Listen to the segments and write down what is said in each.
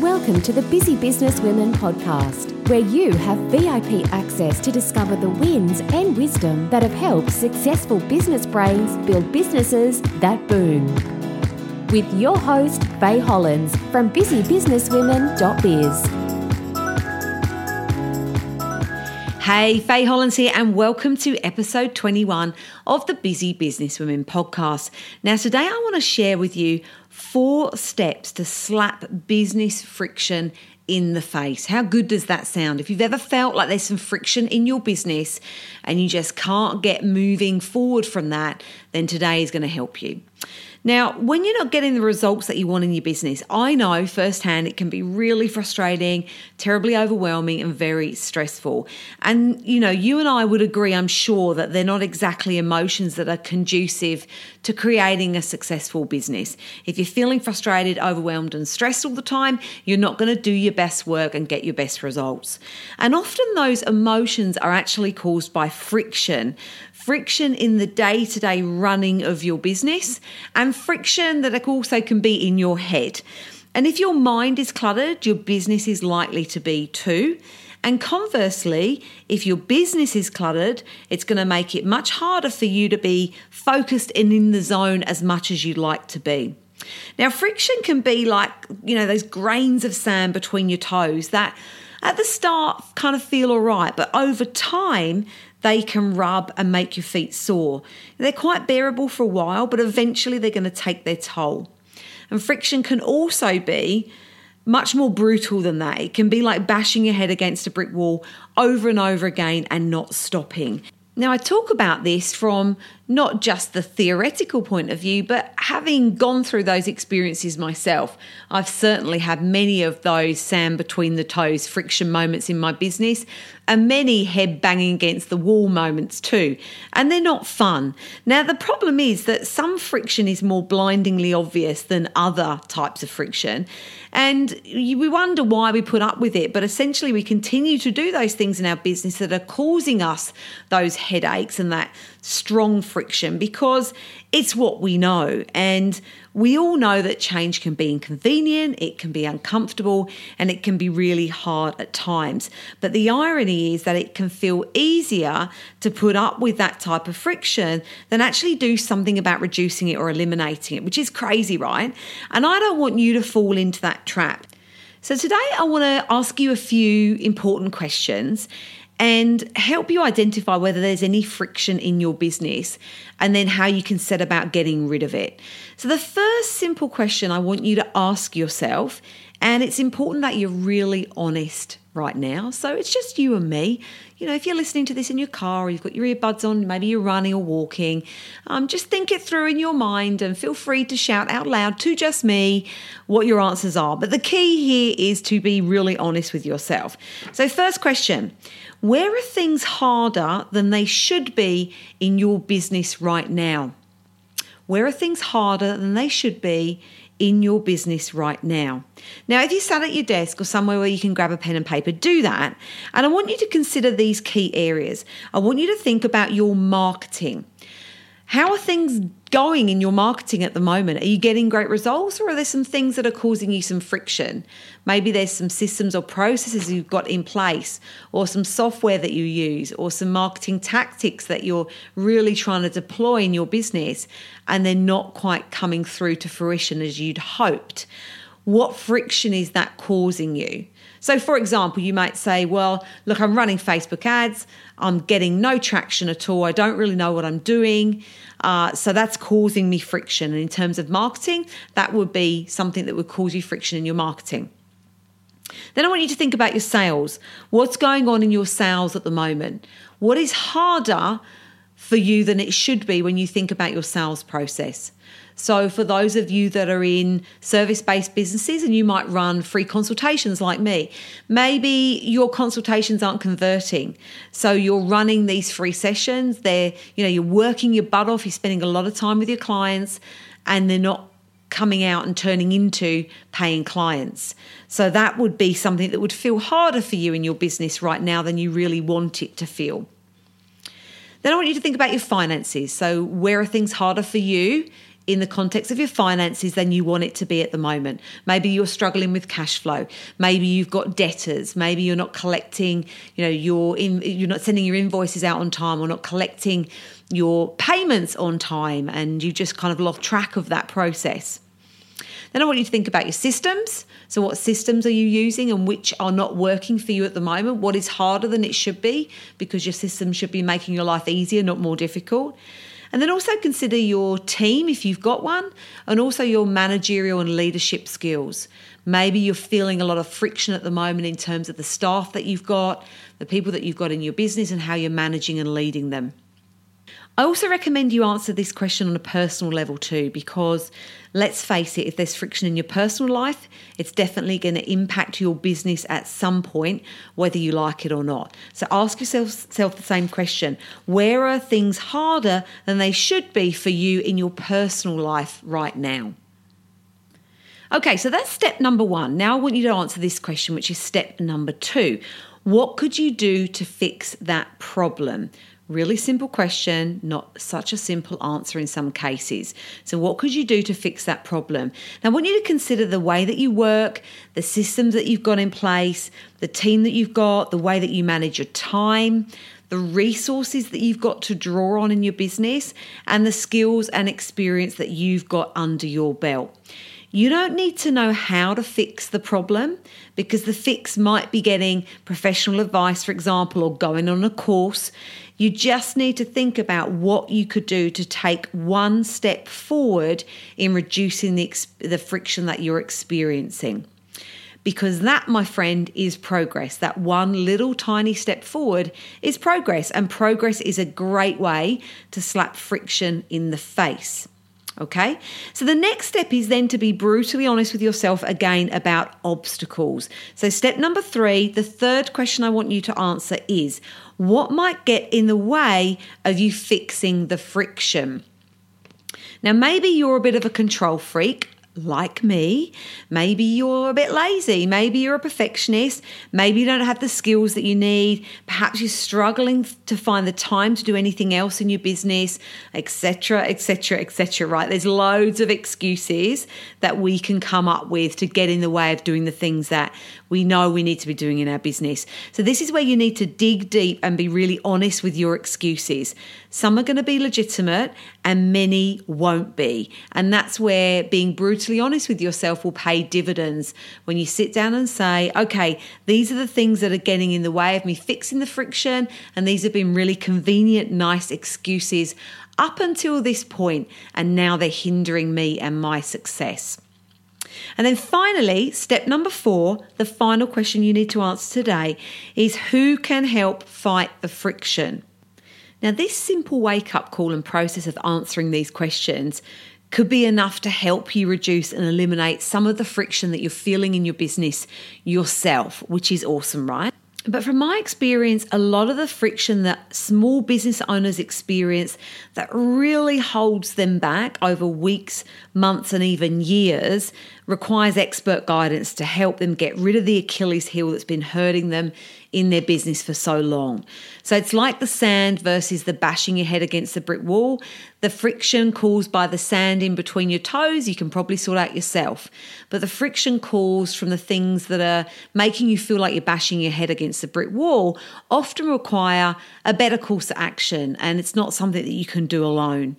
Welcome to the Busy Business Women podcast, where you have VIP access to discover the wins and wisdom that have helped successful business brains build businesses that boom. With your host, Faye Hollins from busybusinesswomen.biz. Hey, Faye Hollins here, and welcome to episode 21 of the Busy Business Women podcast. Now, today I want to share with you four steps to slap business friction in the face. How good does that sound? If you've ever felt like there's some friction in your business and you just can't get moving forward from that, then today is going to help you. Now, when you're not getting the results that you want in your business, I know firsthand it can be really frustrating, terribly overwhelming, and very stressful. And, you know, you and I would agree, I'm sure, that they're not exactly emotions that are conducive to creating a successful business. If you're feeling frustrated, overwhelmed, and stressed all the time, you're not going to do your best work and get your best results. And often those emotions are actually caused by friction friction in the day to day running of your business, and friction that also can be in your head. And if your mind is cluttered, your business is likely to be too. And conversely, if your business is cluttered, it's going to make it much harder for you to be focused and in the zone as much as you'd like to be. Now, friction can be like, you know, those grains of sand between your toes that at the start kind of feel all right, but over time, they can rub and make your feet sore. They're quite bearable for a while, but eventually they're going to take their toll. And friction can also be much more brutal than that. It can be like bashing your head against a brick wall over and over again and not stopping. Now, I talk about this from not just the theoretical point of view, but having gone through those experiences myself. I've certainly had many of those sand between the toes friction moments in my business and many head banging against the wall moments too. And they're not fun. Now, the problem is that some friction is more blindingly obvious than other types of friction. And we wonder why we put up with it, but essentially we continue to do those things in our business that are causing us those headaches and that strong friction because it's what we know. And we all know that change can be inconvenient, it can be uncomfortable, and it can be really hard at times. But the irony is that it can feel easier to put up with that type of friction than actually do something about reducing it or eliminating it, which is crazy, right? And I don't want you to fall into that trap. So, today I want to ask you a few important questions and help you identify whether there's any friction in your business and then how you can set about getting rid of it. So, the first simple question I want you to ask yourself, and it's important that you're really honest right now. So, it's just you and me. You know, if you're listening to this in your car or you've got your earbuds on, maybe you're running or walking, um, just think it through in your mind and feel free to shout out loud to just me what your answers are. But the key here is to be really honest with yourself. So, first question where are things harder than they should be in your business right now? Where are things harder than they should be in your business right now? Now, if you sat at your desk or somewhere where you can grab a pen and paper, do that. And I want you to consider these key areas. I want you to think about your marketing. How are things going in your marketing at the moment? Are you getting great results or are there some things that are causing you some friction? Maybe there's some systems or processes you've got in place or some software that you use or some marketing tactics that you're really trying to deploy in your business and they're not quite coming through to fruition as you'd hoped. What friction is that causing you? So, for example, you might say, Well, look, I'm running Facebook ads, I'm getting no traction at all, I don't really know what I'm doing. Uh, so, that's causing me friction. And in terms of marketing, that would be something that would cause you friction in your marketing. Then I want you to think about your sales. What's going on in your sales at the moment? What is harder for you than it should be when you think about your sales process? So, for those of you that are in service based businesses and you might run free consultations like me, maybe your consultations aren't converting. So, you're running these free sessions, they're, you know, you're working your butt off, you're spending a lot of time with your clients, and they're not coming out and turning into paying clients. So, that would be something that would feel harder for you in your business right now than you really want it to feel. Then I want you to think about your finances. So, where are things harder for you in the context of your finances than you want it to be at the moment. Maybe you're struggling with cash flow. Maybe you've got debtors. Maybe you're not collecting, you know, your in, you're not sending your invoices out on time or not collecting your payments on time and you just kind of lost track of that process. Then I want you to think about your systems. So, what systems are you using and which are not working for you at the moment? What is harder than it should be because your system should be making your life easier, not more difficult? And then also consider your team if you've got one, and also your managerial and leadership skills. Maybe you're feeling a lot of friction at the moment in terms of the staff that you've got, the people that you've got in your business, and how you're managing and leading them. I also recommend you answer this question on a personal level too, because let's face it, if there's friction in your personal life, it's definitely going to impact your business at some point, whether you like it or not. So ask yourself, self the same question Where are things harder than they should be for you in your personal life right now? Okay, so that's step number one. Now I want you to answer this question, which is step number two. What could you do to fix that problem? Really simple question, not such a simple answer in some cases. So, what could you do to fix that problem? Now, I want you to consider the way that you work, the systems that you've got in place, the team that you've got, the way that you manage your time, the resources that you've got to draw on in your business, and the skills and experience that you've got under your belt. You don't need to know how to fix the problem because the fix might be getting professional advice, for example, or going on a course. You just need to think about what you could do to take one step forward in reducing the, the friction that you're experiencing. Because that, my friend, is progress. That one little tiny step forward is progress, and progress is a great way to slap friction in the face. Okay, so the next step is then to be brutally honest with yourself again about obstacles. So, step number three, the third question I want you to answer is what might get in the way of you fixing the friction? Now, maybe you're a bit of a control freak like me. Maybe you're a bit lazy. Maybe you're a perfectionist. Maybe you don't have the skills that you need. Perhaps you're struggling to find the time to do anything else in your business, etc., etc., etc. Right? There's loads of excuses that we can come up with to get in the way of doing the things that we know we need to be doing in our business. So, this is where you need to dig deep and be really honest with your excuses. Some are going to be legitimate and many won't be. And that's where being brutally honest with yourself will pay dividends when you sit down and say, okay, these are the things that are getting in the way of me fixing the friction, and these have been really convenient, nice excuses up until this point, and now they're hindering me and my success. And then finally, step number four, the final question you need to answer today is who can help fight the friction? Now, this simple wake up call and process of answering these questions could be enough to help you reduce and eliminate some of the friction that you're feeling in your business yourself, which is awesome, right? But from my experience, a lot of the friction that small business owners experience that really holds them back over weeks, months, and even years requires expert guidance to help them get rid of the Achilles heel that's been hurting them in their business for so long. So it's like the sand versus the bashing your head against the brick wall. The friction caused by the sand in between your toes, you can probably sort out yourself. But the friction caused from the things that are making you feel like you're bashing your head against the brick wall often require a better course of action, and it's not something that you can do alone.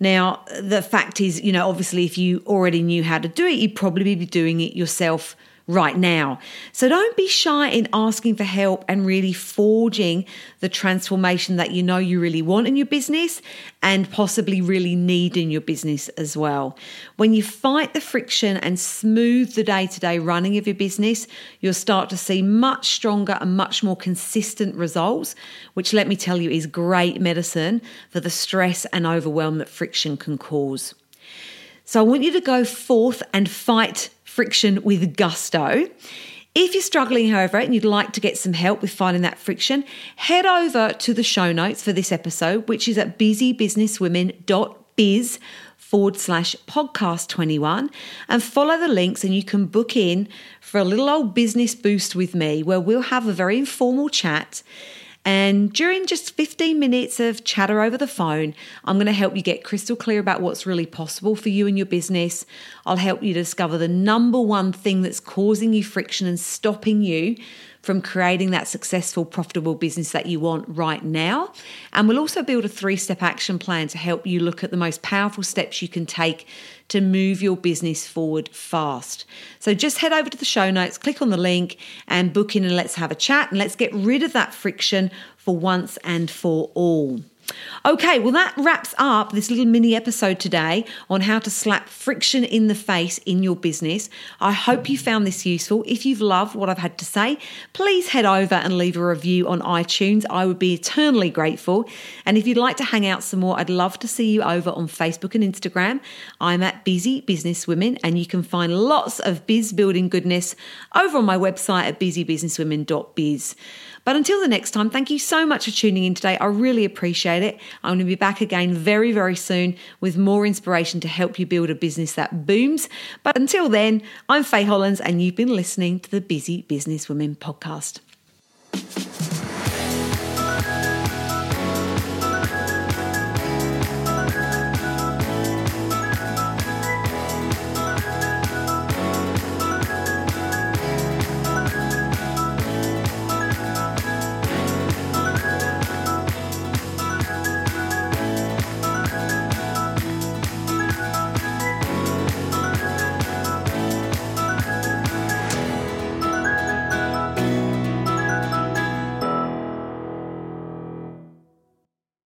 Now, the fact is, you know, obviously, if you already knew how to do it, you'd probably be doing it yourself right now. So don't be shy in asking for help and really forging the transformation that you know you really want in your business and possibly really need in your business as well. When you fight the friction and smooth the day to day running of your business, you'll start to see much stronger and much more consistent results, which let me tell you is great medicine for the stress and overwhelm that friction can cause. So I want you to go forth and fight friction with gusto. If you're struggling, however, and you'd like to get some help with finding that friction, head over to the show notes for this episode, which is at busybusinesswomen.biz forward slash podcast 21 and follow the links and you can book in for a little old business boost with me where we'll have a very informal chat And during just 15 minutes of chatter over the phone, I'm going to help you get crystal clear about what's really possible for you and your business. I'll help you discover the number one thing that's causing you friction and stopping you from creating that successful, profitable business that you want right now. And we'll also build a three step action plan to help you look at the most powerful steps you can take to move your business forward fast. So just head over to the show notes, click on the link, and book in and let's have a chat and let's get rid of that friction for once and for all. Okay, well, that wraps up this little mini episode today on how to slap friction in the face in your business. I hope you found this useful. If you've loved what I've had to say, please head over and leave a review on iTunes. I would be eternally grateful. And if you'd like to hang out some more, I'd love to see you over on Facebook and Instagram. I'm at Busy Business Women, and you can find lots of biz building goodness over on my website at busybusinesswomen.biz. But until the next time, thank you so much for tuning in today. I really appreciate it. I'm going to be back again very, very soon with more inspiration to help you build a business that booms. But until then, I'm Faye Hollins, and you've been listening to the Busy Business Women podcast.